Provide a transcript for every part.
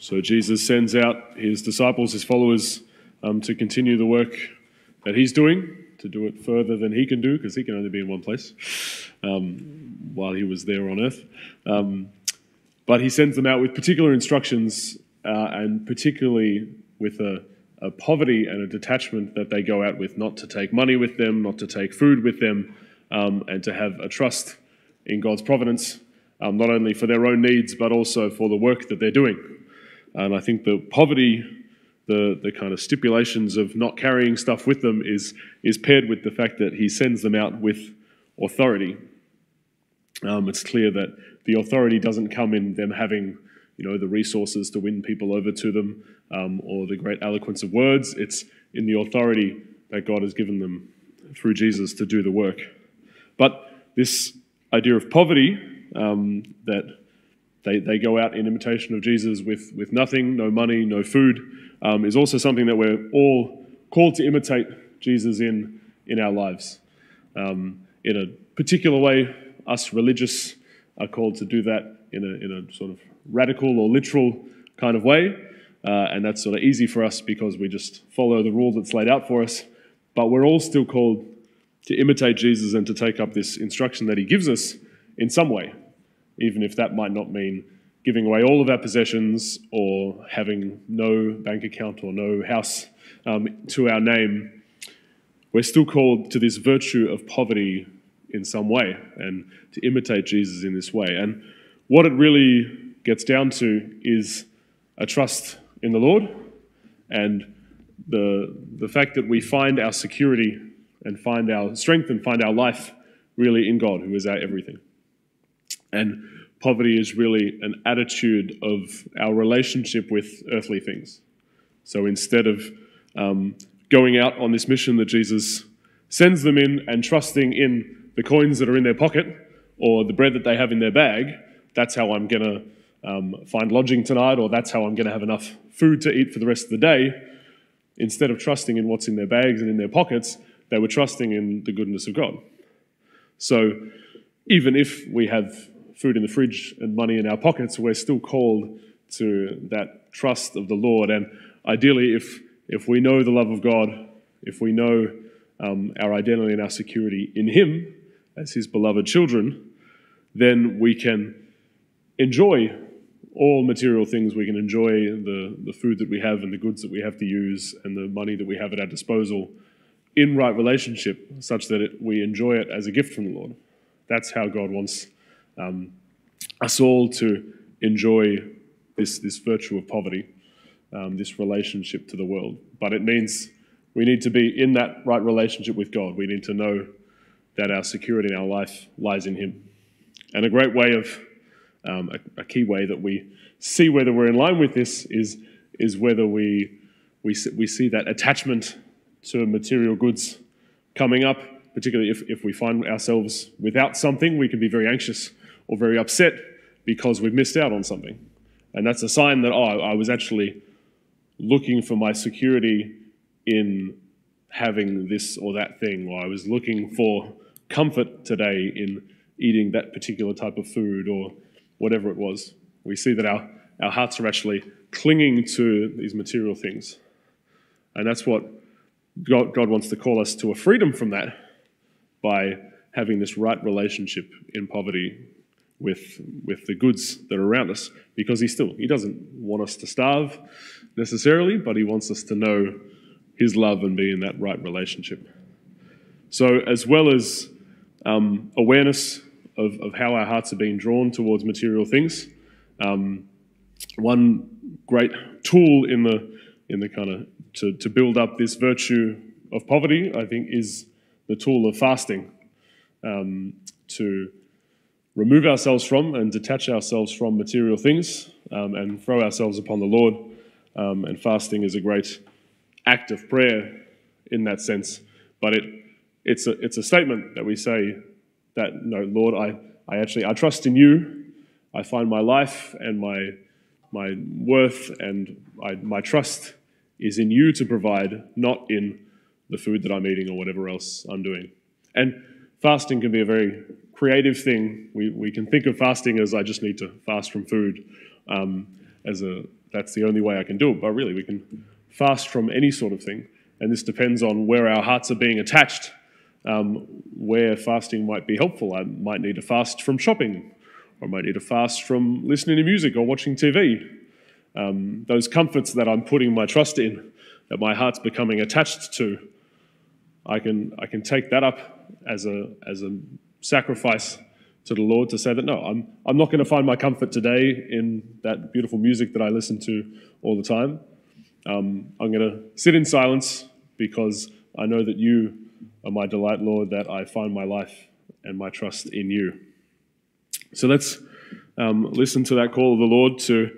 So Jesus sends out his disciples, his followers, um, to continue the work that he's doing, to do it further than he can do, because he can only be in one place um, while he was there on earth. Um, but he sends them out with particular instructions, uh, and particularly with a, a poverty and a detachment that they go out with, not to take money with them, not to take food with them, um, and to have a trust in God's providence, um, not only for their own needs, but also for the work that they're doing. And I think the poverty, the, the kind of stipulations of not carrying stuff with them is, is paired with the fact that he sends them out with authority. Um, it's clear that the authority doesn't come in them having you know, the resources to win people over to them um, or the great eloquence of words. It's in the authority that God has given them through Jesus to do the work. But this idea of poverty, um, that they, they go out in imitation of Jesus with, with nothing, no money, no food, um, is also something that we're all called to imitate Jesus in in our lives. Um, in a particular way, us religious are called to do that in a, in a sort of radical or literal kind of way. Uh, and that's sort of easy for us because we just follow the rule that's laid out for us. But we're all still called to imitate Jesus and to take up this instruction that he gives us in some way, even if that might not mean giving away all of our possessions or having no bank account or no house um, to our name. We're still called to this virtue of poverty in some way and to imitate Jesus in this way. And what it really gets down to is a trust in the Lord and the, the fact that we find our security and find our strength and find our life really in God, who is our everything. And poverty is really an attitude of our relationship with earthly things. So instead of um, going out on this mission that Jesus sends them in and trusting in the coins that are in their pocket or the bread that they have in their bag, that's how I'm going to um, find lodging tonight, or that's how I'm going to have enough food to eat for the rest of the day. Instead of trusting in what's in their bags and in their pockets, they were trusting in the goodness of God. So even if we have food in the fridge and money in our pockets, we're still called to that trust of the Lord. And ideally, if, if we know the love of God, if we know um, our identity and our security in Him as His beloved children, then we can enjoy all material things. We can enjoy the, the food that we have and the goods that we have to use and the money that we have at our disposal in right relationship, such that it, we enjoy it as a gift from the Lord. That's how God wants um, us all to enjoy this, this virtue of poverty, um, this relationship to the world. But it means we need to be in that right relationship with God. We need to know that our security in our life lies in Him. And a great way of um, a, a, key way that we see whether we're in line with this is, is whether we, we, we see that attachment to material goods coming up, particularly if, if we find ourselves without something, we can be very anxious or very upset because we've missed out on something. And that's a sign that, oh, I was actually looking for my security in having this or that thing, or I was looking for comfort today in eating that particular type of food, or whatever it was. We see that our, our hearts are actually clinging to these material things. And that's what God, God wants to call us to a freedom from that by having this right relationship in poverty with, with the goods that are around us. Because He still, He doesn't want us to starve necessarily, but He wants us to know His love and be in that right relationship. So, as well as um, awareness of, of how our hearts are being drawn towards material things. Um, one great tool in the in the kind of to, to build up this virtue of poverty, I think, is the tool of fasting. Um, to remove ourselves from and detach ourselves from material things um, and throw ourselves upon the Lord. Um, and fasting is a great act of prayer in that sense. But it, it's, a, it's a statement that we say that, no, Lord, I, I actually, I trust in you. I find my life and my, my worth and I, my trust is in you to provide, not in the food that I'm eating or whatever else I'm doing. And fasting can be a very creative thing. We, we can think of fasting as I just need to fast from food. Um, as a that's the only way I can do it. But really, we can fast from any sort of thing, and this depends on where our hearts are being attached. Um, where fasting might be helpful. I might need to fast from shopping, or I might need to fast from listening to music or watching TV. Um, those comforts that I'm putting my trust in, that my heart's becoming attached to, I can I can take that up as a as a sacrifice to the Lord to say that no, I'm I'm not going to find my comfort today in that beautiful music that I listen to all the time. Um, I'm going to sit in silence because I know that you are my delight, Lord, that I find my life and my trust in you. So let's um, listen to that call of the Lord to,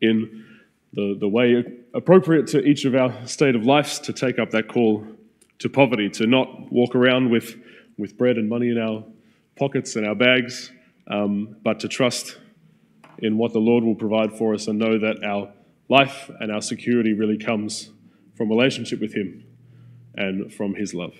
in the, the way appropriate to each of our state of lives, to take up that call to poverty, to not walk around with, with bread and money in our pockets and our bags, um, but to trust in what the Lord will provide for us and know that our life and our security really comes from relationship with Him and from His love.